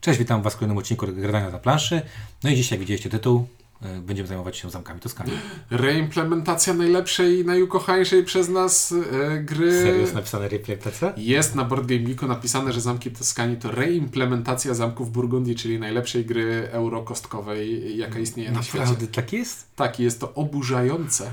Cześć, witam Was w kolejnym odcinku Gradania na planszy. No i dzisiaj, jak widzieliście tytuł, y, będziemy zajmować się zamkami Toskanii. Reimplementacja najlepszej i najukochańszej przez nas e, gry. Serio jest napisane reimplementacja? Jest na Board Game Geeku napisane, że Zamki Toskanii to reimplementacja Zamków Burgundii, czyli najlepszej gry eurokostkowej, jaka istnieje na świecie. Naprawdę tak jest? Tak, jest to oburzające.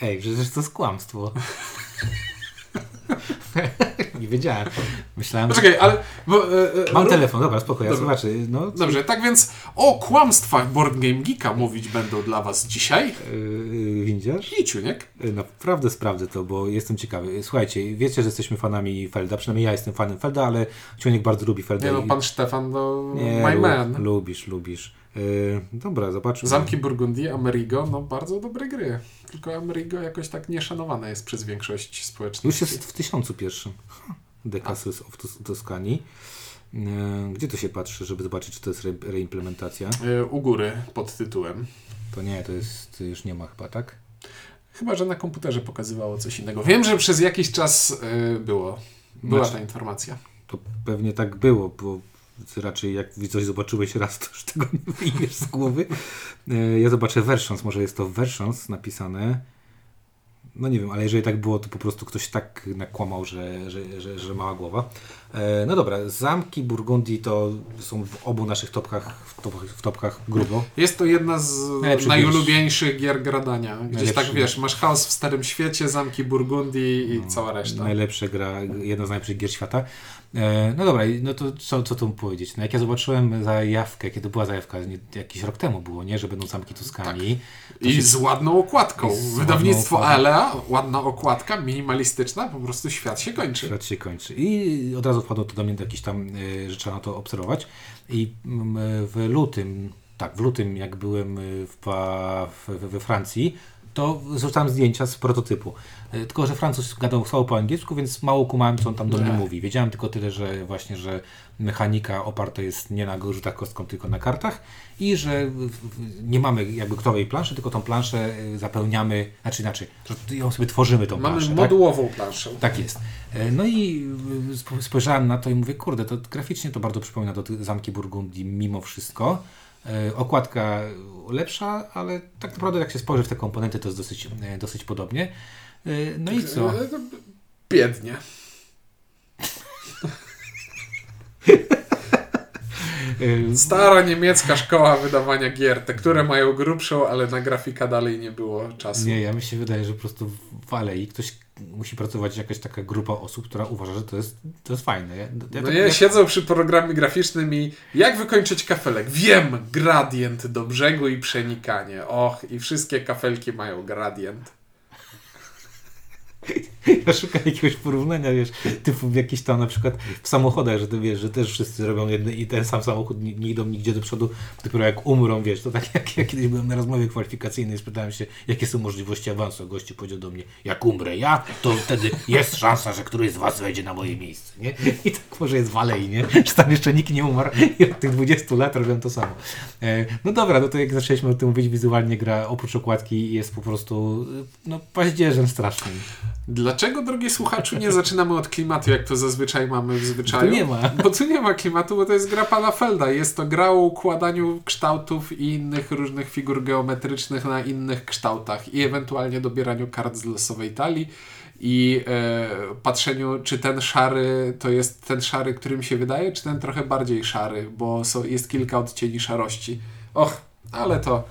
Ej, przecież to jest kłamstwo. Nie wiedziałem. Myślałem, że... Poczekaj, ale... Bo, e, e, Mam telefon, dobra, spokojnie, ja Dobra. zobaczę. No, Dobrze, tak więc o kłamstwach Board Game Geeka mówić będą dla Was dzisiaj. Yy, windziarz? I Ciuniek. Naprawdę sprawdzę to, bo jestem ciekawy. Słuchajcie, wiecie, że jesteśmy fanami Felda, przynajmniej ja jestem fanem Felda, ale Ciunek bardzo lubi Felda. Nie no, pan Stefan, no, Nie, my lu- man. Lubisz, lubisz. Yy, dobra, zobaczmy. Zamki Burgundii, Amerigo, no bardzo dobre gry. Tylko Amerigo jakoś tak nieszanowane jest przez większość społeczności. Już jest w tysiącu pierwszym. The Castles of Tos- Toskanii. Yy, Gdzie to się patrzy, żeby zobaczyć, czy to jest re reimplementacja? Y, U góry pod tytułem. To nie, to jest, już nie ma chyba, tak? Chyba, że na komputerze pokazywało coś innego. Wiem, że przez jakiś czas było. Była Znaczy- ta informacja. To pewnie tak było, bo raczej jak coś zobaczyłeś raz, to już tego nie wyjmiesz z głowy. E, Ja zobaczę versions, może jest to versions napisane. No nie wiem, ale jeżeli tak było, to po prostu ktoś tak nakłamał, że, że, że, że mała głowa. E, No dobra, zamki Burgundii to są w obu naszych topkach, w, top, w topkach grubo. Jest to jedna z Najlepszy najulubieńszych gier gradania. Gdzieś Najlepszy. tak wiesz, masz chaos w Starym Świecie, zamki Burgundii i cała reszta. Najlepsza gra, jedna z najlepszych gier świata. E, No dobra, no to co, co tu powiedzieć? No jak ja zobaczyłem zajawkę, kiedy była zajawka, nie, jakiś rok temu było, nie? Że będą zamki Toskanii. To I się- z ładną okładką. Z Wydawnictwo ładną. Alea, ładna okładka, minimalistyczna, po prostu świat się kończy. Świat się kończy. I od razu wpadło to do mnie jakieś tam, y, że trzeba na to obserwować. I mm, w lutym, tak, w lutym, jak byłem y, w, w, we Francji, to zrzucałem zdjęcia z prototypu. Y, Tylko, że Francuz gadał słabo po angielsku, więc mało kumałem, co on tam do mnie Nie. mówi. Wiedziałem tylko tyle, że właśnie, że mechanika oparta jest nie na rzutach kostką, tylko na kartach i że nie mamy jakby gotowej planszy, tylko tą planszę y, zapełniamy, znaczy inaczej, ją sobie tworzymy tą Mamy planszę. tak? modułową planszę. Tak jest. E, No i sp- spojrzałem na to i mówię, kurde, to graficznie to bardzo przypomina do Zamki Burgundii mimo wszystko. E, Okładka lepsza, ale tak naprawdę jak się spojrzy w te komponenty, to jest dosyć, e, dosyć podobnie. E, No i co? E, to Biednie. Stara niemiecka szkoła wydawania gier, te, które mają grubszą, ale na grafika dalej nie było czasu. Nie, ja mi się wydaje, że po prostu w alei ktoś musi pracować jakaś taka grupa osób, która uważa, że to jest, to jest fajne. Ja, ja No tak- nie, ja- siedzą przy programie graficznym i jak wykończyć kafelek? Wiem, gradient do brzegu i przenikanie. Och, i wszystkie kafelki mają gradient. Ja szukam jakiegoś porównania, wiesz, typu jakiś tam na przykład w samochodach, że to wiesz, że też wszyscy robią jedny i ten sam samochód, nie, nie idą nigdzie do przodu, dopiero jak umrą, wiesz, to tak jak ja kiedyś byłem na rozmowie kwalifikacyjnej, spytałem się, jakie są możliwości awansu, gościu powiedział do mnie, jak umrę ja, to wtedy jest szansa, że któryś z was wejdzie na moje miejsce, nie? I tak może jest w alei, nie? Że tam jeszcze nikt nie umarł i od tych 20 lat robią to samo. E, no dobra, no to jak zaczęliśmy o tym mówić, wizualnie gra oprócz okładki jest po prostu, no, paździerzem strasznym. Dlaczego, drogi słuchaczu, nie zaczynamy od klimatu, jak to zazwyczaj mamy w zwyczaju? Tu nie ma. Bo tu nie ma klimatu, bo to jest gra pana Felda. Jest to gra o układaniu kształtów i innych różnych figur geometrycznych na innych kształtach i ewentualnie dobieraniu kart z losowej talii i e, patrzeniu, czy ten szary to jest ten szary, którym się wydaje, czy ten trochę bardziej szary, bo jest kilka odcieni szarości. Och, ale to...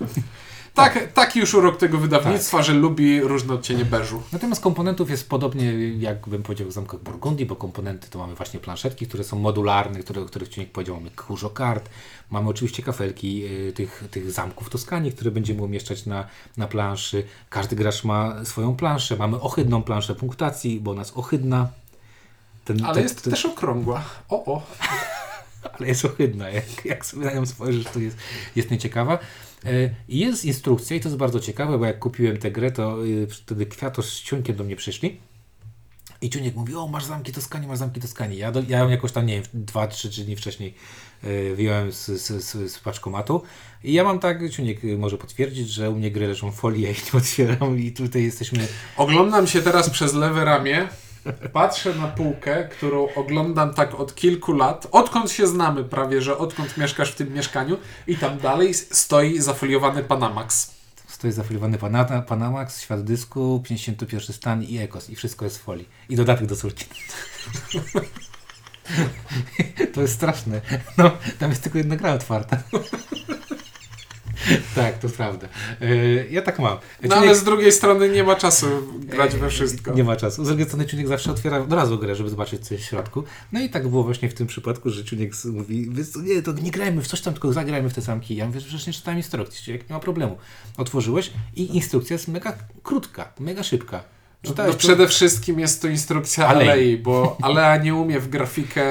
Tak, taki już urok tego wydawnictwa, że lubi różne odcienie beżu. Natomiast komponentów jest podobnie, jak bym powiedział, w Zamkach Burgundii, bo komponenty to mamy właśnie planszetki, które są modularne, które, o których Ciunek powiedział, mamy kurzo kart, mamy oczywiście kafelki y, tych, tych zamków Toskanii, które będziemy umieszczać na, na planszy. Każdy gracz ma swoją planszę, mamy ohydną planszę punktacji, bo ona jest ohydna. Ten, Ale ten- jest ten- też okrągła. O, o. ale jest ohydna. Jak, jak sobie na nią spojrzysz, to jest, jest nieciekawa. E, i Jest instrukcja i to jest bardzo ciekawe, bo jak kupiłem tę grę, to y, wtedy Kwiatos z Ciunkiem do mnie przyszli. I Ciuniek mówi, o masz zamki Toskanii, masz zamki Toskanii. Ja, ja ją jakoś tam, nie wiem, dwa, trzy, trzy dni wcześniej y, wyjąłem z, z, z, z paczkomatu. I ja mam tak, Ciuniek może potwierdzić, że u mnie gry leżą ja ich nie otwieram i tutaj jesteśmy Oglądam się teraz przez lewe ramię Patrzę na półkę, którą oglądam tak od kilku lat, odkąd się znamy prawie, że odkąd mieszkasz w tym mieszkaniu i tam dalej stoi zafoliowany Panamax. Stoi zafiliowany Pana- Panamax, świat dysku, 51 stan i Ekos. I wszystko jest w folii. I dodatek do córki. to jest straszne. No, tam jest tylko jedna gra otwarta. tak, to prawda. Yy, ja tak mam. No ale z drugiej strony nie ma czasu grać we wszystko. Nie ma czasu. Z drugiej strony Ciuniek zawsze otwiera od razu grę, żeby zobaczyć co jest w środku. No i tak było właśnie w tym przypadku, że Ciuniek mówi, "Wiesz co, nie, to nie grajmy w coś tam, tylko zagrajmy w te samki. Ja mówię, że przecież nie czytałem instrukcji, Ciuniek, nie ma problemu. Otworzyłeś i instrukcja jest mega krótka, mega szybka. No, no przede wszystkim jest to instrukcja Alei. Alei, bo Alea nie umie w grafikę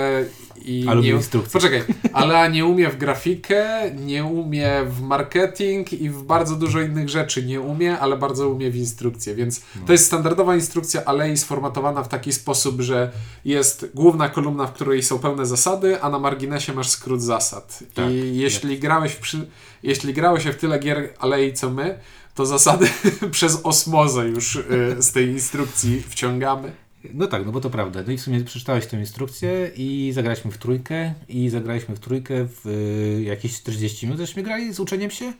i A lubi nie... instrukcje. Poczekaj, Alea nie umie w grafikę, nie umie w marketing i w bardzo dużo innych rzeczy nie umie, ale bardzo umie w instrukcję, więc No. to jest standardowa instrukcja Alei sformatowana w taki sposób, że jest główna kolumna, w której są pełne zasady, a na marginesie masz skrót zasad. Tak, I jeśli grałeś w przy... jeśli grało się w tyle gier Alei co my, to zasady przez osmozę już y, z tej instrukcji wciągamy. No tak, no bo to prawda. No i w sumie przeczytałeś tę instrukcję i zagraliśmy w trójkę i zagraliśmy w trójkę w y, jakieś 40 minut. Żeśmy grali z uczeniem się?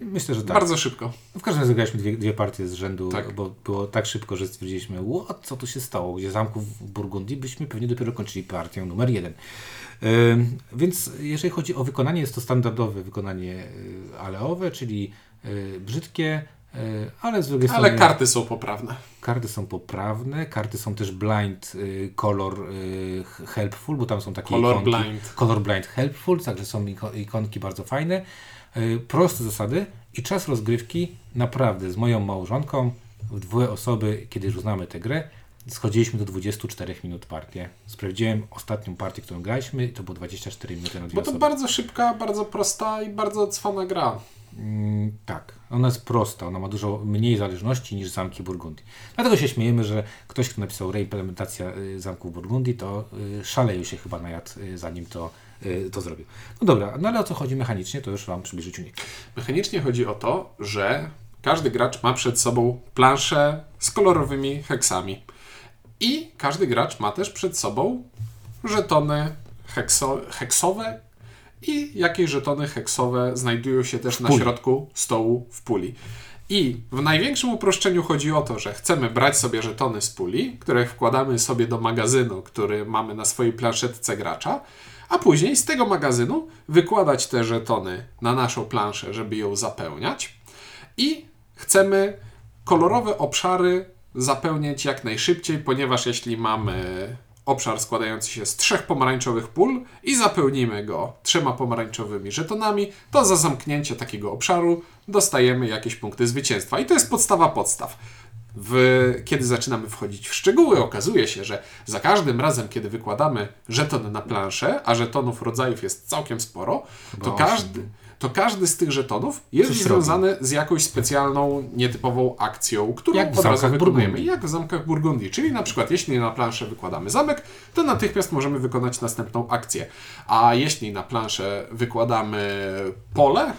Myślę, że tak. Bardzo szybko. W każdym razie zagraliśmy dwie, dwie partie z rzędu, Tak. bo było tak szybko, że stwierdziliśmy, what, co tu się stało? Gdzie zamków w Burgundii byśmy pewnie dopiero kończyli partię numer jeden. Więc jeżeli chodzi o wykonanie, jest to standardowe wykonanie y, aleowe, czyli y, brzydkie, ale z drugiej Ale strony karty są poprawne. karty są poprawne, karty są też blind y, color y, helpful, bo tam są takie Color ikonki. blind. Color blind helpful, także są iko- ikonki bardzo fajne. Y, proste zasady i czas rozgrywki naprawdę z moją małżonką w dwie osoby, kiedy już znamy tę grę, schodziliśmy do 24 minut partię. Sprawdziłem ostatnią partię, którą graliśmy i to było 24 minuty na dwie Bo to osoby. bardzo szybka, bardzo prosta i bardzo cwana gra. Mm, tak, ona jest prosta, ona ma dużo mniej zależności niż zamki Burgundii. Dlatego się śmiejemy, że ktoś, kto napisał reimplementacja y, zamków Burgundii, to y, szaleju się chyba najadł, y, zanim to, to zrobił. No dobra, no ale o co chodzi mechanicznie, to już Wam przybliży Ciunik. Mechanicznie chodzi o to, że każdy gracz ma przed sobą planszę z kolorowymi heksami. I każdy gracz ma też przed sobą żetony hekso, heksowe i jakieś żetony heksowe znajdują się też na środku stołu w puli. I w największym uproszczeniu chodzi o to, że chcemy brać sobie żetony z puli, które wkładamy sobie do magazynu, który mamy na swojej planszetce gracza, a później z tego magazynu wykładać te żetony na naszą planszę, żeby ją zapełniać. I chcemy kolorowe obszary zapełniać jak najszybciej, ponieważ jeśli mamy obszar składający się z trzech pomarańczowych pól i zapełnimy go trzema pomarańczowymi żetonami, to za zamknięcie takiego obszaru dostajemy jakieś punkty zwycięstwa. I to jest podstawa podstaw. W, kiedy zaczynamy wchodzić w szczegóły, okazuje się, że za każdym razem, kiedy wykładamy żeton na planszę, a żetonów rodzajów jest całkiem sporo, to każdy, to każdy z tych żetonów jest Coś związany z jakąś specjalną, nietypową akcją, którą Jak od razu wykonujemy. Burgundii. Jak w zamkach Burgundii. Czyli na przykład, jeśli na planszę wykładamy zamek, to natychmiast możemy wykonać następną akcję. A jeśli na planszę wykładamy pole,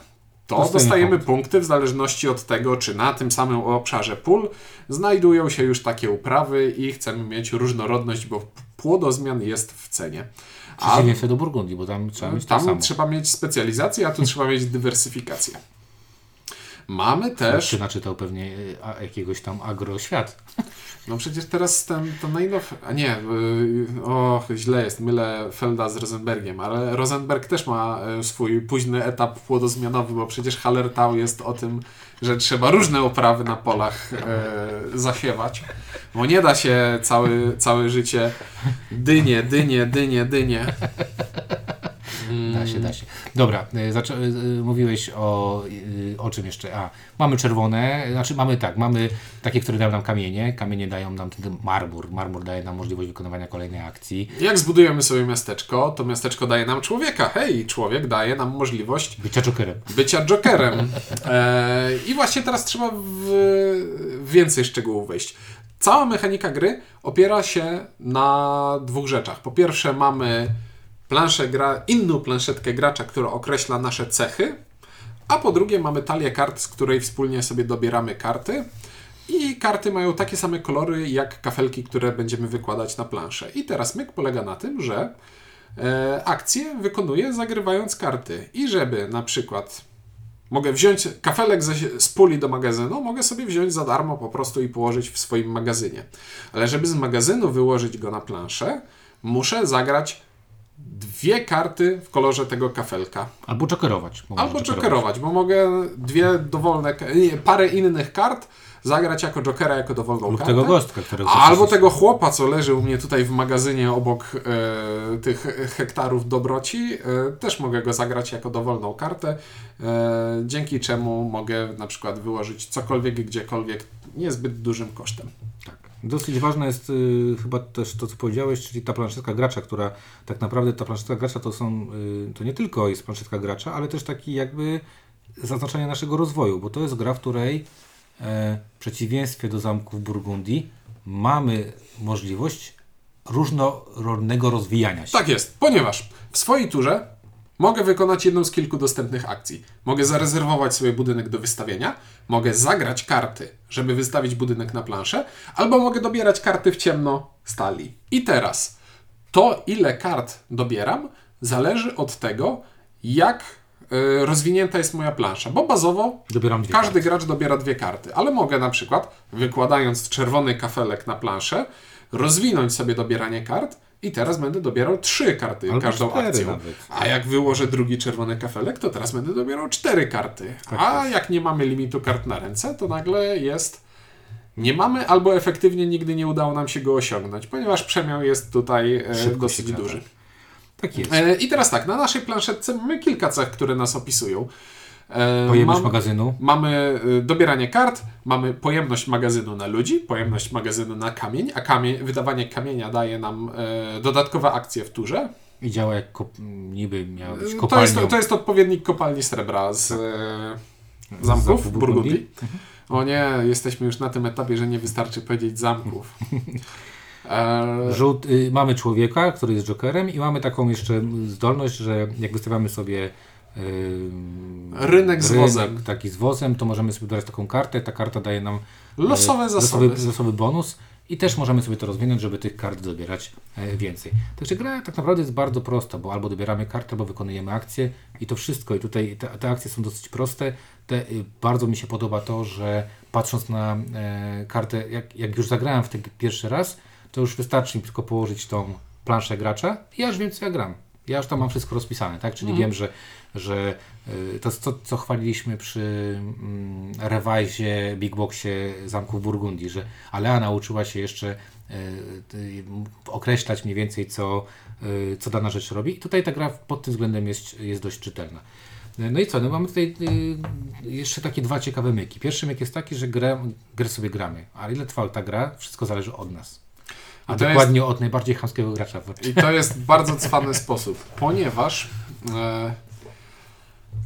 to Dostajemy dostajemy punkt. punkty w zależności od tego, czy na tym samym obszarze pól znajdują się już takie uprawy i chcemy mieć różnorodność, bo płodozmian jest w cenie. Sobie do Burgundii, bo tam trzeba mieć to tam trzeba mieć specjalizację, a tu trzeba mieć dywersyfikację. Mamy też Czy naczytał pewnie y, a, jakiegoś tam agroświat. No przecież teraz ten, to najnow... A nie, yy, och, źle jest, mylę Felda z Rosenbergiem, ale Rosenberg też ma y, swój późny etap płodozmianowy, bo przecież Hallertau jest o tym, że trzeba różne oprawy na polach y, zasiewać, bo nie da się całe, całe życie dynie, dynie, dynie, dynie. Da się, da się. Dobra, zaczę- y, y, mówiłeś o, y, o czym jeszcze? A, mamy czerwone, znaczy mamy tak, mamy takie, które dają nam kamienie. Kamienie dają nam ten marmur. Marmur daje nam możliwość wykonywania kolejnej akcji. Jak zbudujemy sobie miasteczko, to miasteczko daje nam człowieka. Hej, człowiek daje nam możliwość Bycia jokerem. bycia Jokerem. E, I właśnie teraz trzeba w więcej szczegółów wejść. Cała mechanika gry opiera się na dwóch rzeczach. Po pierwsze mamy planszę gra, inną planszetkę gracza, która określa nasze cechy, a po drugie mamy talię kart, z której wspólnie sobie dobieramy karty. I karty mają takie same kolory jak kafelki, które będziemy wykładać na planszę. I teraz myk polega na tym, że e, akcję wykonuję zagrywając karty. I żeby na przykład mogę wziąć kafelek ze, z puli do magazynu, mogę sobie wziąć za darmo po prostu i położyć w swoim magazynie. Ale żeby z magazynu wyłożyć go na planszę, muszę zagrać dwie karty w kolorze tego kafelka. Albo jokerować. bo Albo możesz jokerować, bo mogę dwie dowolne, nie, parę innych kart zagrać jako jokera, jako dowolną Lub kartę. tego gostka, którego Albo tego chłopa, co leży u mnie tutaj w magazynie obok e, tych hektarów dobroci, e, też mogę go zagrać jako dowolną kartę, e, dzięki czemu mogę na przykład wyłożyć cokolwiek, gdziekolwiek, niezbyt dużym kosztem. Tak. Dosyć ważne jest y, chyba też to, co powiedziałeś, czyli ta planszetka gracza, która tak naprawdę ta planszetka gracza to są, y, to nie tylko jest planszetka gracza, ale też taki jakby zaznaczenie naszego rozwoju, bo to jest gra, w której e, w przeciwieństwie do zamków Burgundii mamy możliwość różnorodnego rozwijania się. Tak jest, ponieważ w swojej turze mogę wykonać jedną z kilku dostępnych akcji. Mogę zarezerwować sobie budynek do wystawienia, mogę zagrać karty, żeby wystawić budynek na planszę, albo mogę dobierać karty w ciemno stali. I teraz to, ile kart dobieram, zależy od tego, jak y, rozwinięta jest moja plansza, bo bazowo każdy karty. gracz dobiera dwie karty, ale mogę na przykład, wykładając czerwony kafelek na planszę, rozwinąć sobie dobieranie kart i teraz będę dobierał trzy karty Albo każdą akcją. nawet. A jak wyłożę drugi czerwony kafelek, to teraz będę dobierał cztery karty. Tak A jak nie mamy limitu kart na ręce, to nagle jest. Nie mamy, albo efektywnie nigdy nie udało nam się go osiągnąć, ponieważ przemiał jest tutaj e, Szybko dosyć duży. Tak jest. E, I teraz tak, na naszej planszetce mamy kilka cech, które nas opisują. E, Pojemność mam- magazynu. Mamy y, dobieranie kart, mamy pojemność magazynu na ludzi, pojemność magazynu na kamień, a kamień, wydawanie kamienia daje nam e, dodatkowe akcje w turze. I działa jak kop... niby miała być Y, To kopalnią. jest, to jest odpowiednik kopalni srebra z e, zamków w Burgundii. O nie, jesteśmy już na tym etapie, że nie wystarczy powiedzieć zamków. Żółt, y, mamy człowieka, który jest jokerem i mamy taką jeszcze zdolność, że jak wystawiamy sobie Rynek z wozem. taki z wozem, to możemy sobie dodać taką kartę. Ta karta daje nam y, Losowe zasoby. losowy, losowy bonus i też możemy sobie to rozwinąć, żeby tych kart dobierać e, więcej. Także gra tak naprawdę jest bardzo prosta, bo albo dobieramy kartę, albo wykonujemy akcję i to wszystko. I tutaj te, te akcje są dosyć proste. Te, y, bardzo mi się podoba to, że patrząc na e, kartę, jak, jak już zagrałem w ten pierwszy raz, to już wystarczy mi tylko położyć tą planszę gracza i ja już wiem, co ja gram. Ja już tam mam wszystko rozpisane, tak? Czyli wiem, że, że y, to, co, co chwaliliśmy przy mm, rewajzie, Big Boxie Zamków Burgundii, że Alea nauczyła się jeszcze y, określać mniej więcej, co, y, co dana rzecz robi. I tutaj ta gra pod tym względem jest, jest dość czytelna. No i co, no mamy tutaj jeszcze takie dwa ciekawe myki. Pierwszy myk jest taki, że grę, grę sobie gramy, ale ile trwa ta gra, wszystko zależy od nas. A dokładnie od najbardziej chamskiego gracza. w- I to jest bardzo cwany sposób, ponieważ e,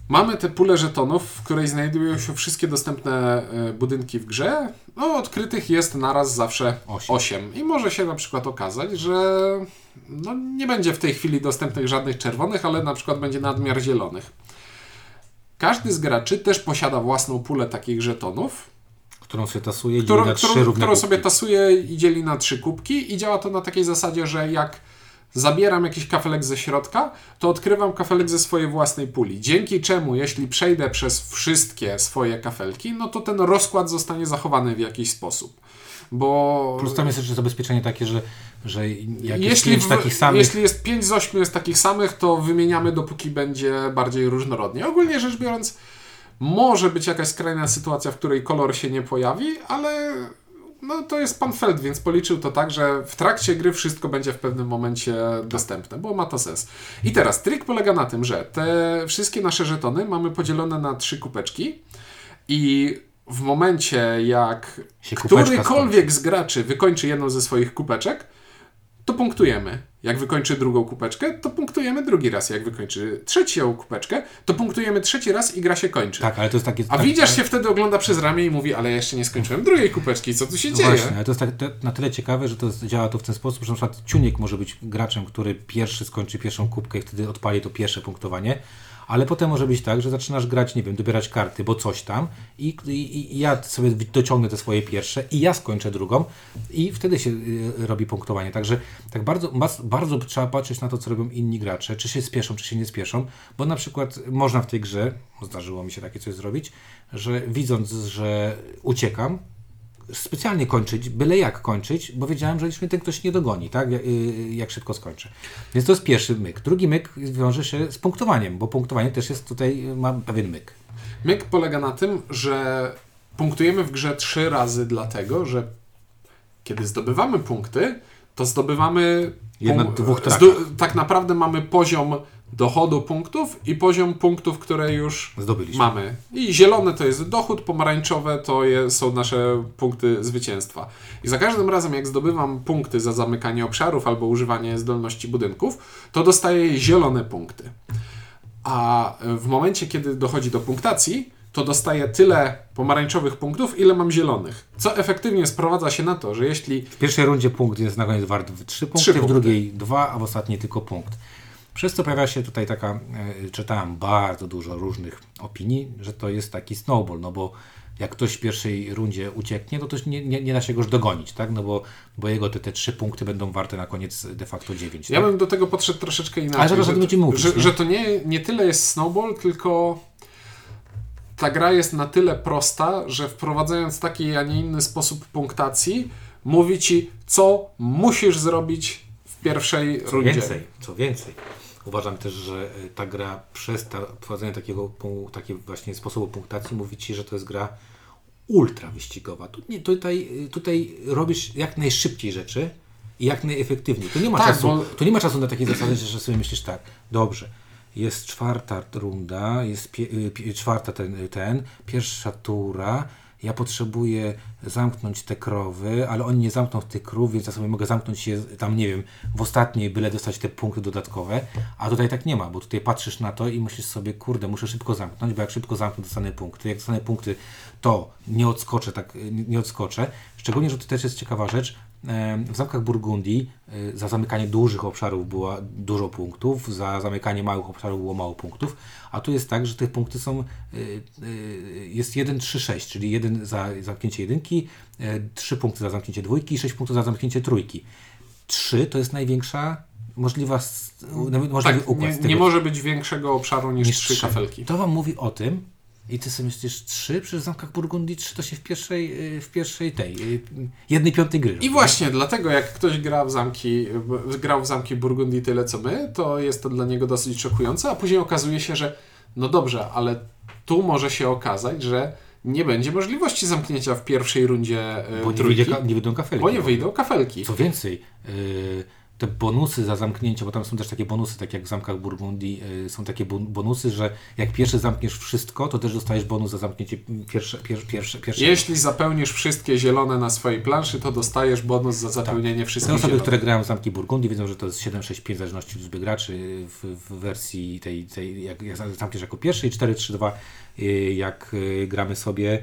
mamy tę pulę żetonów, w której znajdują się wszystkie dostępne e, budynki w grze. No, odkrytych jest naraz zawsze Osiem. 8. I może się na przykład okazać, że no, nie będzie w tej chwili dostępnych żadnych czerwonych, ale na przykład będzie nadmiar zielonych. Każdy z graczy też posiada własną pulę takich żetonów, którą sobie tasuje, dzieli którą, na trzy którą, równe którą sobie tasuje i dzieli na trzy kubki i działa to na takiej zasadzie, że jak zabieram jakiś kafelek ze środka, to odkrywam kafelek ze swojej własnej puli. Dzięki czemu, jeśli przejdę przez wszystkie swoje kafelki, no to ten rozkład zostanie zachowany w jakiś sposób. Bo Plus tam jest jeszcze zabezpieczenie takie, że, że jak jest jeśli, pięć w, takich samych, jeśli jest 5 z 8 jest takich samych, to wymieniamy dopóki będzie bardziej różnorodnie. Ogólnie rzecz biorąc, może być jakaś skrajna sytuacja, w której kolor się nie pojawi, ale no, to jest pan Feld, więc policzył to tak, że w trakcie gry wszystko będzie w pewnym momencie dostępne, bo ma to sens. I teraz trik polega na tym, że te wszystkie nasze żetony mamy podzielone na trzy kupeczki i w momencie jak którykolwiek z graczy wykończy jedną ze swoich kupeczek, to punktujemy. Jak wykończy drugą kupeczkę, to punktujemy drugi raz. Jak wykończy trzecią kupeczkę, to punktujemy trzeci raz i gra się kończy. Tak, ale to jest takie... A tak, widzisz się wtedy ogląda przez ramię i mówi, ale ja jeszcze nie skończyłem drugiej kupeczki, co tu się No dzieje? Właśnie, ale to jest tak, to, na tyle ciekawe, że to działa to w ten sposób, że na przykład Ciuniek może być graczem, który pierwszy skończy pierwszą kubkę i wtedy odpali to pierwsze punktowanie, ale potem może być tak, że zaczynasz grać, nie wiem, dobierać karty, bo coś tam i, i, i ja sobie dociągnę te swoje pierwsze i ja skończę drugą i wtedy się y, robi punktowanie. Także tak bardzo, bardzo trzeba patrzeć na to, co robią inni gracze, czy się spieszą, czy się nie spieszą, bo na przykład można w tej grze, zdarzyło mi się takie coś zrobić, że widząc, że uciekam, specjalnie kończyć, byle jak kończyć, bo wiedziałem, że już mnie ten ktoś nie dogoni, tak? Jak, y, jak szybko skończę. Więc to jest pierwszy myk. Drugi myk wiąże się z punktowaniem, bo punktowanie też jest tutaj, ma pewien myk. Myk polega na tym, że punktujemy w grze trzy razy dlatego, że kiedy zdobywamy punkty, to zdobywamy Jedna- dwóch trackach. tak naprawdę mamy poziom dochodu punktów i poziom punktów, które już Zdobyliśmy. mamy. I zielone to jest dochód, pomarańczowe to je, są nasze punkty zwycięstwa. I za każdym razem, jak zdobywam punkty za zamykanie obszarów albo używanie zdolności budynków, to dostaję zielone punkty. A w momencie, kiedy dochodzi do punktacji, to dostaję tyle pomarańczowych punktów, ile mam zielonych. Co efektywnie sprowadza się na to, że jeśli W pierwszej rundzie punkt jest na koniec wart 3 punkty, Trzy w punkty. drugiej 2, a w ostatniej tylko punkt. Przez to pojawia się tutaj taka, e, czytałem bardzo dużo różnych opinii, że to jest taki snowball, no bo jak ktoś w pierwszej rundzie ucieknie, to też nie, nie, nie da się go już dogonić, tak? No bo, bo jego te, te trzy punkty będą warte na koniec de facto 9. Ja tak? bym do tego podszedł troszeczkę inaczej. Ale zaraz że, będziemy mówić, że, nie? że to nie, nie tyle jest snowball, tylko ta gra jest na tyle prosta, że wprowadzając taki, a nie inny sposób punktacji, mówi ci, co musisz zrobić w pierwszej Co rundzie. więcej, co więcej. Uważam też, że e, ta gra przez ta, prowadzenie takiego właśnie sposobu punktacji mówi Ci, że to jest gra ultra wyścigowa. Tu, nie, tutaj, tutaj robisz jak najszybciej rzeczy i jak najefektywniej. Tu nie ma, Tak, czasu, bo- tu nie ma czasu na takiej zasadzie, że sobie myślisz tak, dobrze, jest czwarta runda, jest pi- czwarta ten, ten, pierwsza tura, ja potrzebuję zamknąć te krowy, ale oni nie zamkną tych krów, więc ja sobie mogę zamknąć je tam, nie wiem, w ostatniej, byle dostać te punkty dodatkowe, a tutaj tak nie ma, bo tutaj patrzysz na to i myślisz sobie, kurde, muszę szybko zamknąć, bo jak szybko zamknę, dostanę punkty, jak dostanę punkty, to nie odskoczę, tak, nie- odskoczę. Szczególnie, że to też jest ciekawa rzecz, w zamkach Burgundii y, za zamykanie dużych obszarów było dużo punktów, za zamykanie małych obszarów było mało punktów, a tu jest tak, że te punkty są, y, jest 1, 3, 6, czyli 1 za zamknięcie jedynki, 3 punkty za zamknięcie dwójki i 6 punktów za zamknięcie trójki. 3 to jest największa możliwa, s- możliwy Tak, układ. nie, nie może być większego obszaru niż, niż trzy trzy. kafelki. To wam mówi o tym, i ty sobie myślisz, trzy przy zamkach Burgundii, trzy to się w pierwszej, y, w pierwszej tej, y, jednej piątej gry. I właśnie dlatego, jak ktoś gra w zamki, grał w zamki Burgundii tyle co my, to jest to dla niego dosyć szokujące, a później okazuje się, że no dobrze, ale tu może się okazać, że nie będzie możliwości zamknięcia w pierwszej rundzie e, Bo nie, trójki, wyjdzie, ka- nie wyjdą kafelki. bo nie wyjdą kafelki. Co więcej, y, te bonusy za zamknięcie, bo tam są też takie bonusy, tak jak w zamkach Burgundii, y, są takie bon- bonusy, że jak pierwszy zamkniesz wszystko, to też dostajesz bonus za zamknięcie pierwsze, pier, pierwsze, pierwsze. Jeśli zapełnisz wszystkie zielone na swojej planszy, to dostajesz bonus za zapełnienie Te wszystkich osoby, zielonych. które grają w zamki Burgundii wiedzą, że to jest 7-6-5 w zależności od liczby graczy w, w wersji tej, tej jak, jak zamkniesz jako pierwszy i 4-3-2 y, jak y, gramy sobie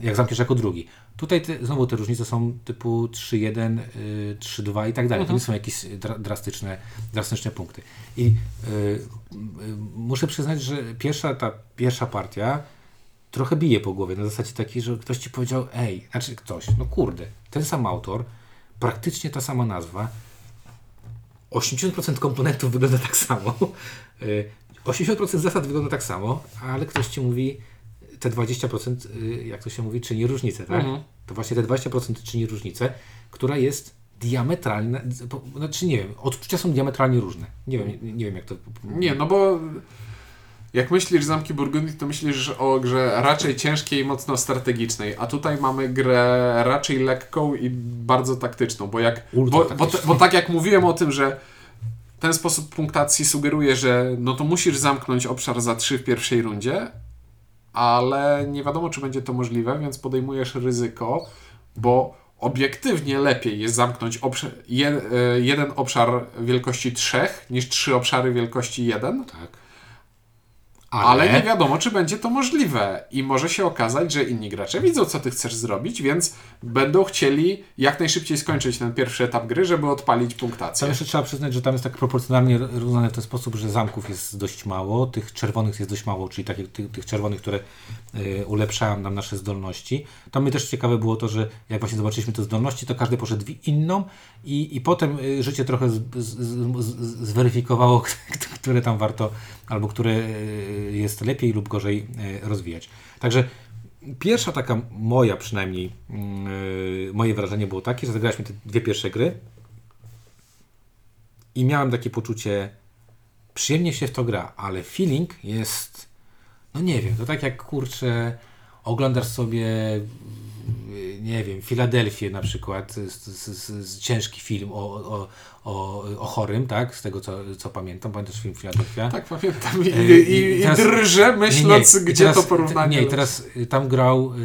jak zamkniesz jako drugi. Tutaj te, znowu te różnice są typu 3-1, y, 3-2 i tak dalej. To nie są jakieś dra, drastyczne, drastyczne punkty. I y, y, muszę przyznać, że pierwsza ta pierwsza partia trochę bije po głowie na zasadzie takiej, że ktoś ci powiedział, ej, znaczy ktoś, no kurde, ten sam autor, praktycznie ta sama nazwa, 80% komponentów wygląda tak samo, y, 80% zasad wygląda tak samo, ale ktoś ci mówi, te 20%, y, jak to się mówi, czyni różnicę, tak? Mhm. To właśnie te 20% czyni różnicę, która jest diametralna, znaczy nie wiem, odczucia są diametralnie różne. Nie wiem, nie, wiem jak to... Nie, no bo jak myślisz zamki Burgundii, to myślisz o grze raczej ciężkiej i mocno strategicznej, a tutaj mamy grę raczej lekką i bardzo taktyczną, bo jak bo, bo, bo tak jak mówiłem o tym, że ten sposób punktacji sugeruje, że no to musisz zamknąć obszar za trzy w pierwszej rundzie, ale nie wiadomo, czy będzie to możliwe, więc podejmujesz ryzyko, bo obiektywnie lepiej jest zamknąć obsz- je, e, jeden obszar wielkości 3 niż trzy obszary wielkości 1. Tak. Ale nie wiadomo, czy będzie to możliwe. I może się okazać, że inni gracze widzą, co ty chcesz zrobić, więc będą chcieli jak najszybciej skończyć ten pierwszy etap gry, żeby odpalić Tam punktację. jeszcze trzeba przyznać, że tam jest tak proporcjonalnie rozwiązane w ten sposób, że zamków jest dość mało, tych czerwonych jest dość mało, czyli takich, tych, tych czerwonych, które y, ulepszają nam nasze zdolności. Tam mi też ciekawe było to, że jak właśnie zobaczyliśmy te zdolności, to każdy poszedł w inną i, i potem y, życie trochę z, z, z, zweryfikowało, które tam warto, albo które y, jest lepiej lub gorzej y, rozwijać. Także Pierwsza taka moja przynajmniej, yy, moje wrażenie było takie, że zagraliśmy te dwie pierwsze gry i miałem takie poczucie, przyjemnie się w to gra, ale feeling jest, no nie wiem, to tak jak kurczę, oglądasz sobie, nie wiem, Filadelfię na przykład, z, z, z, ciężki film o, o, o, o chorym, tak, z tego co, co pamiętam, pamiętasz film Filadelfia? Tak, pamiętam. I, Yy, i, i teraz- drżę myśląc, Nie, nie, gdzie teraz- to porównanie. Nie, teraz y, tam grał, yy,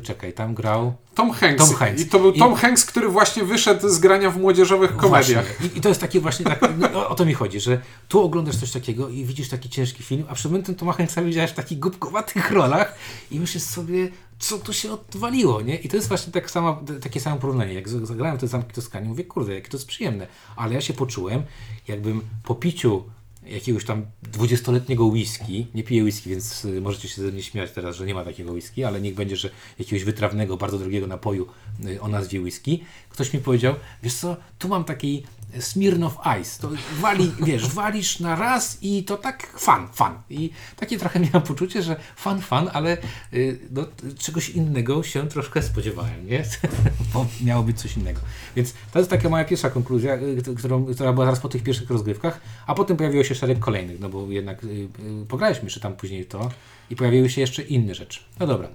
czekaj, tam grał Tom Hanks. Tom Hanks. I to był I- Tom Hanks, który właśnie wyszedł z grania w młodzieżowych komediach. Właśnie. I, I to jest takie właśnie, tak, no, o, to mi chodzi, że tu oglądasz coś takiego i widzisz taki ciężki film, a przed momentem Toma Hanksa widziałeś w takich głupkowatych rolach i myślisz sobie, co tu się odwaliło, nie? I to jest właśnie tak samo, takie samo porównanie. Jak zagrałem te Zamki Toskanii, mówię, kurde, jakie to jest przyjemne. Ale ja się poczułem, jakbym po piciu jakiegoś tam dwudziestoletniego whisky, nie piję whisky, więc y, możecie się ze mnie śmiać teraz, że nie ma takiego whisky, ale niech będzie, że jakiegoś wytrawnego, bardzo drogiego napoju y, o nazwie whisky. Ktoś mi powiedział, wiesz co, tu mam taki Smirnoff Ice, to wali, wiesz, walisz na raz i to tak fan, fan. I takie trochę miałem poczucie, że fan, fan, ale y, no, czegoś innego się troszkę spodziewałem, nie? Bo miało być coś innego. Więc to jest taka moja pierwsza konkluzja, y, którą, która była zaraz po tych pierwszych rozgrywkach, a potem pojawiło się szereg kolejnych, no bo jednak y, y, pograliśmy jeszcze tam później to i pojawiły się jeszcze inne rzeczy. No dobra.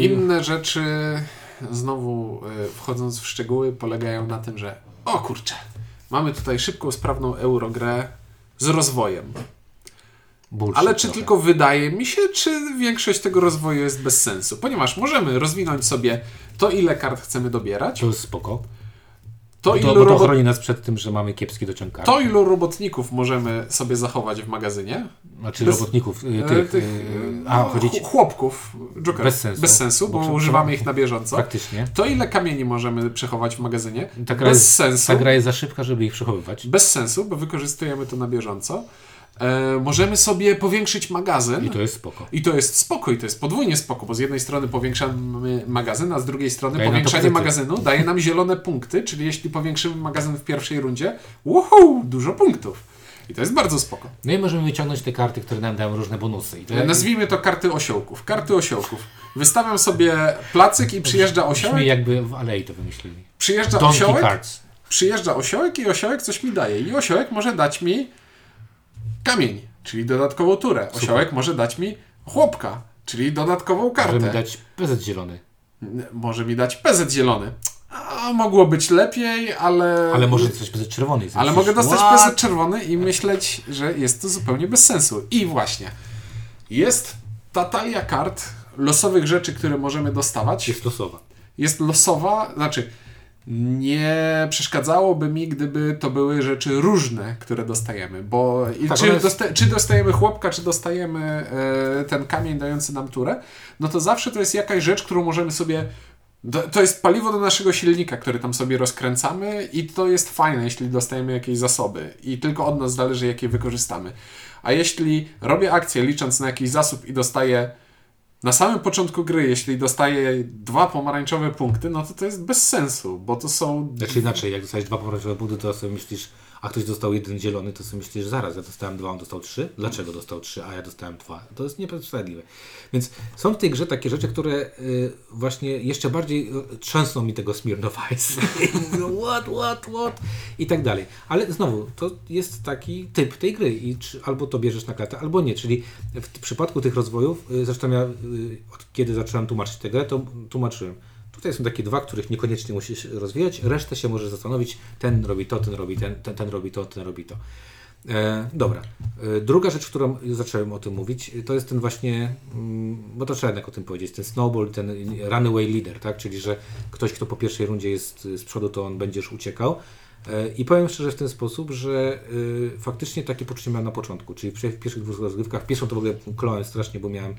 Inne rzeczy, znowu wchodząc w szczegóły, polegają na tym, że o kurczę, mamy tutaj szybką, sprawną eurogrę z rozwojem. bullshit Ale czy trochę. tylko wydaje mi się, czy większość tego rozwoju jest bez sensu? Ponieważ możemy rozwinąć sobie to, ile kart chcemy dobierać, To jest spoko. To, ilu, to, to robot... chroni nas przed tym, że mamy kiepski dociąg to ilu robotników możemy sobie zachować w magazynie. Znaczy bez- robotników, y, E, tych, tych, y, a no, chłopków, Joker. Bez sensu. Bez sensu, bo Bo używamy ich na bieżąco. faktycznie. To ile kamieni możemy przechować w magazynie? Ta gra, Bez jest, sensu. ta gra jest za szybka, żeby ich przechowywać. Bez sensu, bo wykorzystujemy to na bieżąco. E, możemy sobie powiększyć magazyn. I to jest spoko. I to jest spoko, i to jest podwójnie spoko, bo z jednej strony powiększamy magazyn, a z drugiej strony Daje powiększanie magazynu daje nam zielone punkty, czyli jeśli powiększymy magazyn w pierwszej rundzie, uhu, dużo punktów. I to jest bardzo spoko. No i możemy wyciągnąć te karty, które nam dają różne bonusy. To Nazwijmy to karty osiołków. Karty osiołków. Wystawiam sobie placyk i przyjeżdża osiołek. jakby w alei to wymyślili. Przyjeżdża Donkey osiołek, Cards. przyjeżdża osiołek i osiołek coś mi daje. I osiołek może dać mi kamień, czyli dodatkową turę. Osiołek może dać mi chłopka, czyli dodatkową kartę. Możemy dać PZ zielony. Może mi dać PZ zielony. A, mogło być lepiej, ale... Ale może dostać PZ czerwony. Ale myślisz, mogę dostać what? PZ czerwony i myśleć, że jest to zupełnie bez sensu. I właśnie, jest ta talia kart losowych rzeczy, które możemy dostawać. Jest losowa. Jest losowa, znaczy nie przeszkadzałoby mi, gdyby to były rzeczy różne, które dostajemy, bo Tak, czy, jest- dosta- czy dostajemy chłopka, czy dostajemy e, ten kamień dający nam turę, no to zawsze to jest jakaś rzecz, którą możemy sobie to jest paliwo do naszego silnika, który tam sobie rozkręcamy i to jest fajne, jeśli dostajemy jakieś zasoby i tylko od nas zależy, jakie wykorzystamy. A jeśli robię akcję licząc na jakiś zasób i dostaję na samym początku gry, jeśli dostaję dwa pomarańczowe punkty, no to to jest bez sensu, bo to są... Znaczy inaczej, jak dostajesz dwa pomarańczowe punkty, to sobie myślisz, a ktoś dostał jeden zielony, to sobie myślisz, zaraz, ja dostałem dwa, on dostał trzy. Dlaczego dostał trzy, a ja dostałem dwa? To jest niesprawiedliwe. Więc są w tej grze takie rzeczy, które y, właśnie jeszcze bardziej y, trzęsą mi tego Smirnoff Ice. I mówią, what, what, what? I tak dalej. Ale znowu, to jest taki typ tej gry i czy, albo to bierzesz na klatę, albo nie. Czyli w przypadku tych rozwojów, y, zresztą ja y, od kiedy zacząłem tłumaczyć tę grę, to tłumaczyłem. Tutaj są takie dwa, których niekoniecznie musisz rozwijać, resztę się możesz zastanowić, ten robi to, ten robi ten, ten, ten robi to, ten robi to. E, dobra. Y, Druga rzecz, którą zacząłem o tym mówić, y, to jest ten właśnie, mm, bo to trzeba jednak o tym powiedzieć, ten snowball, ten runaway leader, tak? Czyli, że ktoś, kto po pierwszej rundzie jest z przodu, to on będzie już uciekał. Y, I powiem szczerze w ten sposób, że y, faktycznie takie poczucie miałem na początku, czyli w w pierwszych dwóch rozgrywkach, pierwszą to w ogóle kląłem strasznie, bo miałem,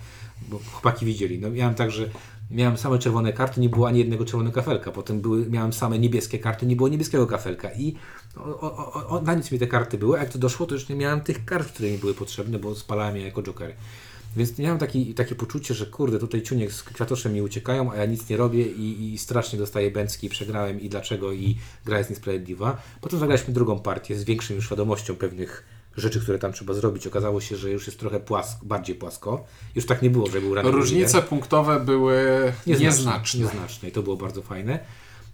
bo chłopaki widzieli, no miałem tak, że miałem same czerwone karty, nie było ani jednego czerwonego kafelka, potem były, miałem same niebieskie karty, nie było niebieskiego kafelka i o, o, o, na nic mi te karty były, a jak to doszło, to już nie miałem tych kart, które mi były potrzebne, bo spalałem je jako jokery. Więc miałem taki, takie poczucie, że kurde, tutaj ciuniek z kwiatoszem mi uciekają, a ja nic nie robię i, i strasznie dostaję bęcki przegrałem i dlaczego i gra jest niesprawiedliwa. Potem zagraliśmy drugą partię z większą już świadomością pewnych rzeczy, które tam trzeba zrobić. Okazało się, że już jest trochę płasko, bardziej płasko. Już tak nie było, że był rany Różnice punktowe były nieznaczne. Nieznaczne i to było bardzo fajne.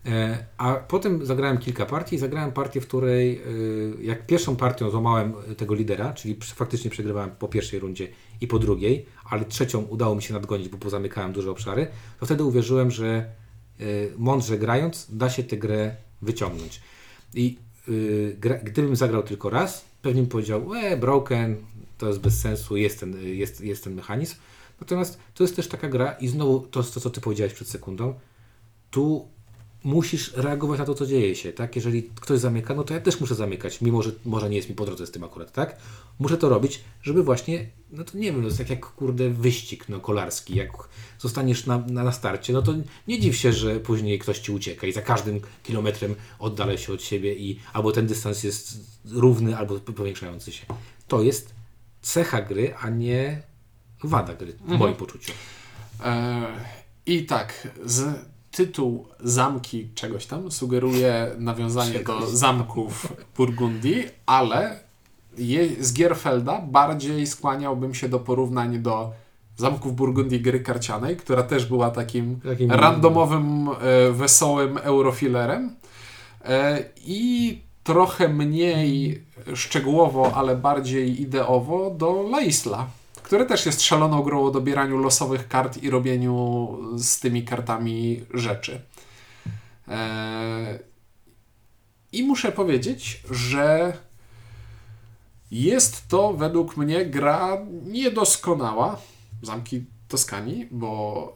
E, A potem zagrałem kilka partii. Zagrałem partię, w której e, jak pierwszą partią złamałem tego lidera, czyli faktycznie przegrywałem po pierwszej rundzie i po drugiej, ale trzecią udało mi się nadgonić, bo pozamykałem duże obszary, to wtedy uwierzyłem, że e, mądrze grając da się tę grę wyciągnąć. I gdybym zagrał tylko raz, pewnie bym powiedział, e, broken, to jest bez sensu, jest ten, jest, jest ten mechanizm. Natomiast to jest też taka gra i znowu to, to co Ty powiedziałeś przed sekundą, tu musisz reagować na to, co dzieje się, tak? Jeżeli ktoś zamyka, no to ja też muszę zamykać, mimo że może nie jest mi po drodze z tym akurat, tak? Muszę to robić, żeby właśnie, no to nie wiem, no jest tak jak kurde wyścig no, kolarski, jak zostaniesz na, na, na starcie, no to nie dziw się, że później ktoś Ci ucieka i za każdym kilometrem oddala się od siebie i albo ten dystans jest równy, albo powiększający się. To jest cecha gry, a nie wada gry, w moim poczuciu. E, I tak, z tytuł Zamki czegoś tam sugeruje nawiązanie do zamków Burgundii, ale je, z Gierfelda bardziej skłaniałbym się do porównań do zamków Burgundii gry karcianej, która też była takim, Takim- randomowym, e, wesołym eurofilerem. E, I trochę mniej szczegółowo, ale bardziej ideowo do La Isla, które też jest szaloną grą o dobieraniu losowych kart i robieniu z tymi kartami rzeczy. E, I muszę powiedzieć, że jest to według mnie gra niedoskonała. Zamki Toskanii, bo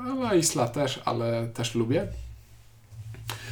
e, La Isla też, ale też lubię.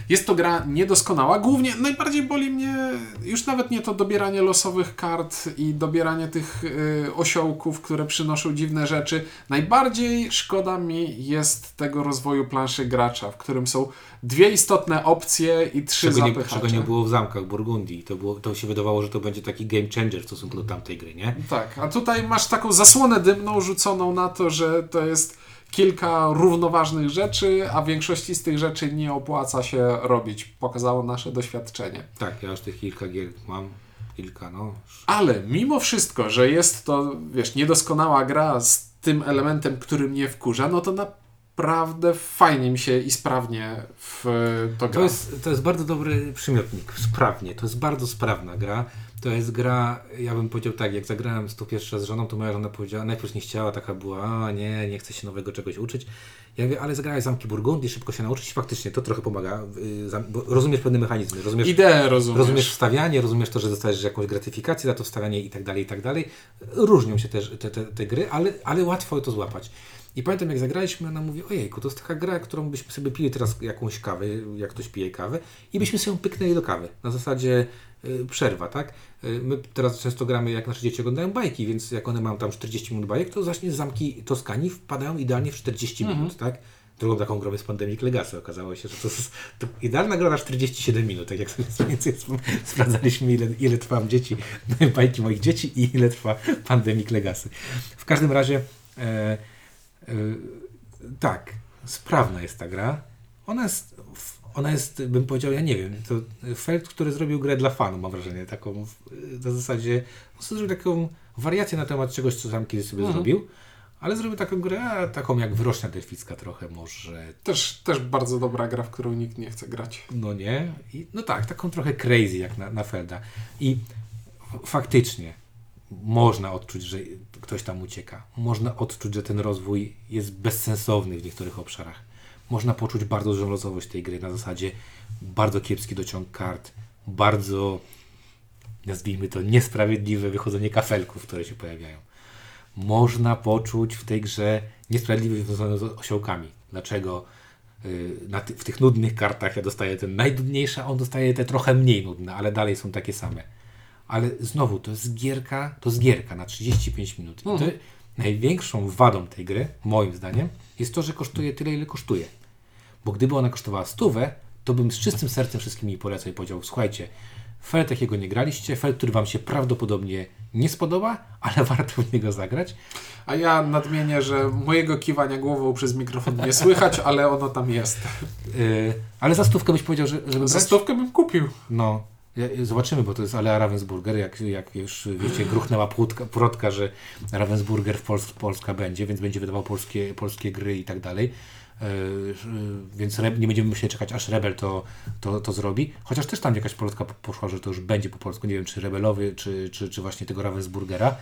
Jest to gra niedoskonała. Głównie najbardziej boli mnie już nawet nie to dobieranie losowych kart i dobieranie tych y, osiołków, które przynoszą dziwne rzeczy. Najbardziej szkoda mi jest tego rozwoju planszy gracza, w którym są dwie istotne opcje i trzy Czego nie, zapychacze. czego nie było w zamkach Burgundii. To, było, to się wydawało, że to będzie taki game changer w stosunku do tamtej gry, nie? Tak, a tutaj masz taką zasłonę dymną rzuconą na to, że to jest kilka równoważnych rzeczy, a większości z tych rzeczy nie opłaca się robić. Pokazało nasze doświadczenie. Tak, ja już tych kilka gier mam. Kilka, no. Ale mimo wszystko, że jest to, wiesz, niedoskonała gra z tym elementem, który mnie wkurza, no to naprawdę fajnie mi się i sprawnie w to gra. To jest, to jest bardzo dobry przymiotnik. Sprawnie. To jest bardzo sprawna gra. To jest gra, ja bym powiedział tak, jak zagrałem to pierwszy raz z żoną, to moja żona powiedziała, najpierw nie chciała, taka była, a nie, nie chce się nowego czegoś uczyć. Ja mówię, ale zagrałeś Zamki Burgundii, szybko się nauczyć, faktycznie to trochę pomaga, y, bo rozumiesz pewne mechanizmy, rozumiesz, Ideę rozumiesz. rozumiesz wstawianie, rozumiesz to, że dostajesz jakąś gratyfikację za to wstawianie i tak dalej, i tak dalej. Różnią się też te, te, te gry, ale, ale łatwo to złapać. I pamiętam, jak zagraliśmy, ona mówi, ojejku, to jest taka gra, którą byśmy sobie pili teraz jakąś kawę, jak ktoś pije kawę, i byśmy sobie pyknęli do kawy. Na zasadzie y, przerwa, tak? Y, my teraz często gramy, jak nasze dzieci oglądają bajki, więc jak one mają tam 40 minut bajek, to właśnie zamki Toskanii wpadają idealnie w 40 minut, tak? Drugą taką grą jest Pandemic Legacy. Okazało się, że to jest to idealna gra na 47 minut, tak jak sobie więcej sp- sprawdzaliśmy, ile, ile trwam dzieci, bajki moich dzieci i ile trwa Pandemic Legacy. W każdym razie e, tak, sprawna jest ta gra. Ona jest, ona jest, bym powiedział, ja nie wiem, to Feld, który zrobił grę dla fanów, mam wrażenie, taką w- na zasadzie, sobie zrobił taką wariację na temat czegoś, co sam kiedyś sobie zrobił, ale zrobił taką grę, a taką jak wyrocznia delficka trochę może, Też, też bardzo dobra gra, w którą nikt nie chce grać. no nie, I, no tak, taką trochę crazy jak na, na Felda. I faktycznie można odczuć, że ktoś tam ucieka. Można odczuć, że ten rozwój jest bezsensowny w niektórych obszarach. Można poczuć bardzo dużą losowość tej gry na zasadzie bardzo kiepski dociąg kart, bardzo nazwijmy to, niesprawiedliwe wychodzenie kafelków, które się pojawiają. Można poczuć w tej grze niesprawiedliwość związaną z osiołkami. Dlaczego y, w tych nudnych kartach ja dostaję ten najdudniejszy, a on dostaje te trochę mniej nudne, ale dalej są takie same. Ale znowu, to jest gierka, to jest gierka na 35 minut. I to największą wadą tej gry, moim zdaniem, jest to, że kosztuje tyle, ile kosztuje. Bo gdyby ona kosztowała stówę, to bym z czystym sercem wszystkim jej polecał i powiedział, słuchajcie, fel takiego nie graliście, fel, który wam się prawdopodobnie nie spodoba, ale warto w niego zagrać. A ja nadmienię, że mojego kiwania głową przez mikrofon nie słychać, ale ono tam jest. Yy, ale za stówkę byś powiedział, że, żeby Za brać? stówkę bym kupił. No, zobaczymy, bo to jest Alea Ravensburger, jak, jak już wiecie, gruchnęła płotka, plotka, że Ravensburger w Pols Polska będzie, więc będzie wydawał polskie, polskie gry i tak dalej. Yy, yy, więc nie będziemy musieli czekać, aż Rebel to, to, to zrobi. Chociaż też tam jakaś plotka po- poszła, że to już będzie po polsku. Nie wiem, czy Rebelowy, czy, czy, czy właśnie tego Ravensburgera.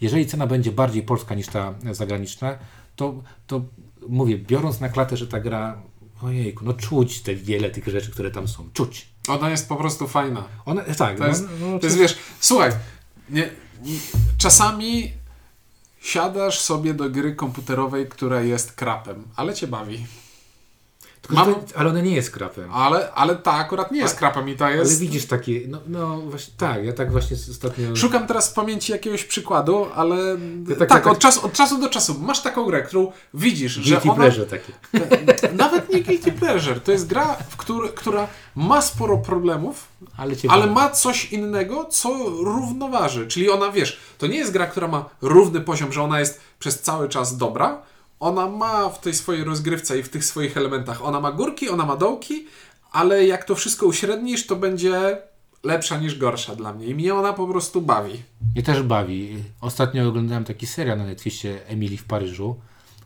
Jeżeli cena będzie bardziej polska niż ta zagraniczna, to, to mówię, biorąc na klatę, że ta gra, ojejku, no czuć te wiele tych rzeczy, które tam są. Czuć. Ona jest po prostu fajna. One, tak, To jest, no, no, to jest wiesz, słuchaj, nie, nie, czasami siadasz sobie do gry komputerowej, która jest krapem, ale cię bawi. Tylko, mam- to, ale one nie jest krapem. Ale, ale ta akurat nie jest krapem i ta jest... Ale widzisz takie, no, no właśnie, tak, ja tak właśnie ostatnio... Szukam teraz w pamięci jakiegoś przykładu, ale tak- tak, tak- od, czasu, od czasu do czasu masz taką grę, którą widzisz, że Guilty ona... pleasure takie. Nawet nie guilty pleasure, to jest gra, w który, która ma sporo problemów, Ale ale ma coś innego, co równoważy. Czyli ona, wiesz, to nie jest gra, która ma równy poziom, że ona jest przez cały czas dobra. Ona ma w tej swojej rozgrywce i w tych swoich elementach, ona ma górki, ona ma dołki, ale jak to wszystko uśrednisz, to będzie lepsza niż gorsza dla mnie. I mnie ona po prostu bawi. Mnie też bawi. Ostatnio oglądałem taki serial na Netflixie Emily w Paryżu,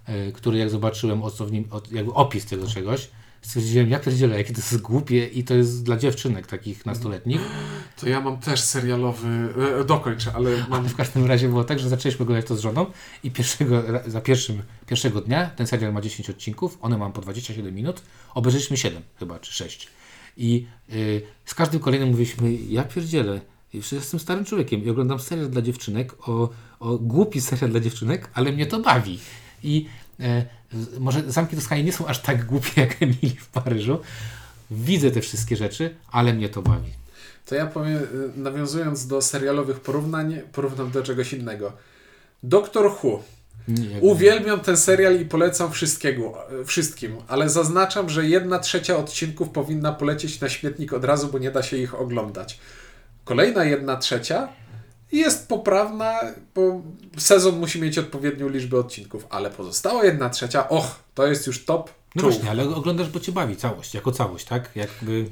y, który jak zobaczyłem odsowni- od, jakby opis tego czegoś, stwierdziłem, jak to dzielę, jakie to jest głupie i to jest dla dziewczynek takich nastoletnich. To ja mam też serialowy, e, dokończę, ale mam... W każdym razie było tak, że zaczęliśmy oglądać to z żoną i pierwszego, za pierwszym, pierwszego dnia, ten serial ma 10 odcinków, one mam po 27 minut, obejrzeliśmy 7 chyba, czy 6. I y, z każdym kolejnym mówiliśmy, ja pierdzielę, już jestem starym człowiekiem i oglądam serial dla dziewczynek, o, o głupi serial dla dziewczynek, ale mnie to bawi. I e, może Zamki Toskanii nie są aż tak głupie jak Emily w Paryżu. Widzę te wszystkie rzeczy, ale mnie to bawi. To ja powiem, y, nawiązując do serialowych porównań, porównam do czegoś innego. Doktor Who. Nie, Uwielbiam ten serial i polecam wszystkiego, wszystkim, ale zaznaczam, że jedna trzecia odcinków powinna polecieć na śmietnik od razu, bo nie da się ich oglądać. Kolejna jedna trzecia jest poprawna, bo sezon musi mieć odpowiednią liczbę odcinków, ale pozostała jedna trzecia, och, to jest już top. No czołg. właśnie, ale oglądasz, bo cię bawi całość, jako całość, tak? Jakby,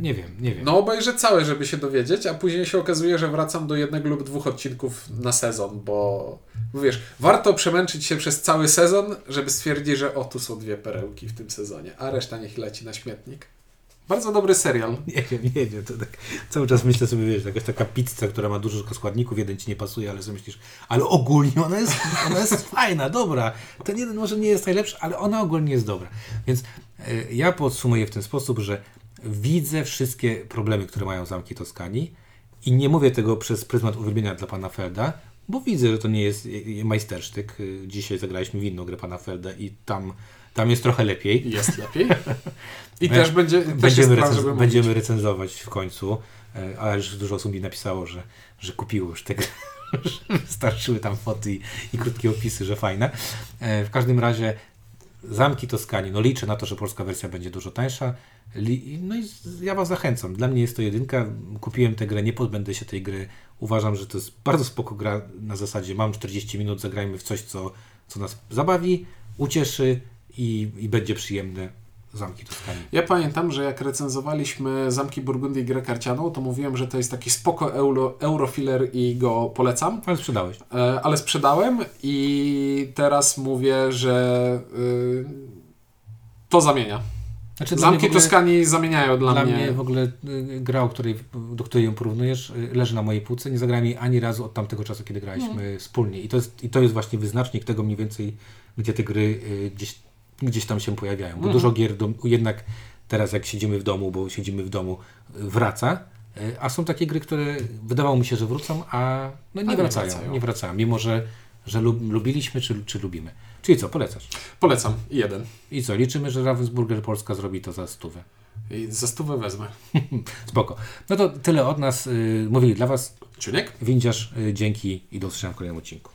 nie wiem, nie wiem. No obejrzę całe, żeby się dowiedzieć, a później się okazuje, że wracam do jednego lub dwóch odcinków na sezon, bo wiesz, warto przemęczyć się przez cały sezon, żeby stwierdzić, że o, tu są dwie perełki w tym sezonie, a reszta niech leci na śmietnik. Bardzo dobry serial. Nie wiem, nie wiem, to tak cały czas myślę sobie, wiesz, jakaś taka pizza, która ma dużo składników, jeden ci nie pasuje, ale sobie myślisz, ale ogólnie ona jest, ona jest fajna, dobra. Ten jeden może nie jest najlepszy, ale ona ogólnie jest dobra. Więc e, ja podsumuję w ten sposób, że widzę wszystkie problemy, które mają zamki Toskanii i nie mówię tego przez pryzmat uwielbienia dla pana Felda, bo widzę, że to nie jest majstersztyk. Dzisiaj zagraliśmy w inną grę pana Felda i tam, tam jest trochę lepiej. Jest lepiej. I też będzie też Będziemy, plan, recenz- będziemy recenzować w końcu, ale już dużo osób mi napisało, że, że kupiło już te gry, że wystarczyły tam foty i, i krótkie opisy, że fajne. E, W każdym razie Zamki Toskanii, no liczę na to, że polska wersja będzie dużo tańsza. No i ja Was zachęcam. Dla mnie jest to jedynka. Kupiłem tę grę, nie pozbędę się tej gry. Uważam, że to jest bardzo spoko gra na zasadzie mam 40 minut, zagrajmy w coś, co, co nas zabawi, ucieszy i, i będzie przyjemne. Zamki Toskanii. Ja pamiętam, że jak recenzowaliśmy Zamki Burgundii i grę karcianą, to mówiłem, że to jest taki spoko euro, eurofiller i go polecam. Ale sprzedałeś. E, ale sprzedałem i teraz mówię, że y, to zamienia. Znaczy, Zamki ogóle- Toskanii zamieniają dla, Dla mnie. mnie w ogóle y, gra, o której, do której ją porównujesz, y, leży na mojej półce. Nie zagrałem jej ani razu od tamtego czasu, kiedy graliśmy wspólnie. I to, jest, I to jest właśnie wyznacznik tego mniej więcej, gdzie te gry y, gdzieś, gdzieś tam się pojawiają. Bo dużo gier do, jednak teraz jak siedzimy w domu, bo siedzimy w domu, wraca Y, A są takie gry, które wydawało mi się, że wrócą, a no nie, nie wracają, wracają. Nie wracają, mimo że, że lub, lubiliśmy czy, czy lubimy. Czyli co, polecasz? Polecam. Jeden. I co, liczymy, że Ravensburger Polska zrobi to za stówę. I za stówę wezmę. Spoko. No to tyle od nas. y, Mówili dla Was Ciuniek? Windziarz. y, Dzięki i do usłyszenia w kolejnym odcinku.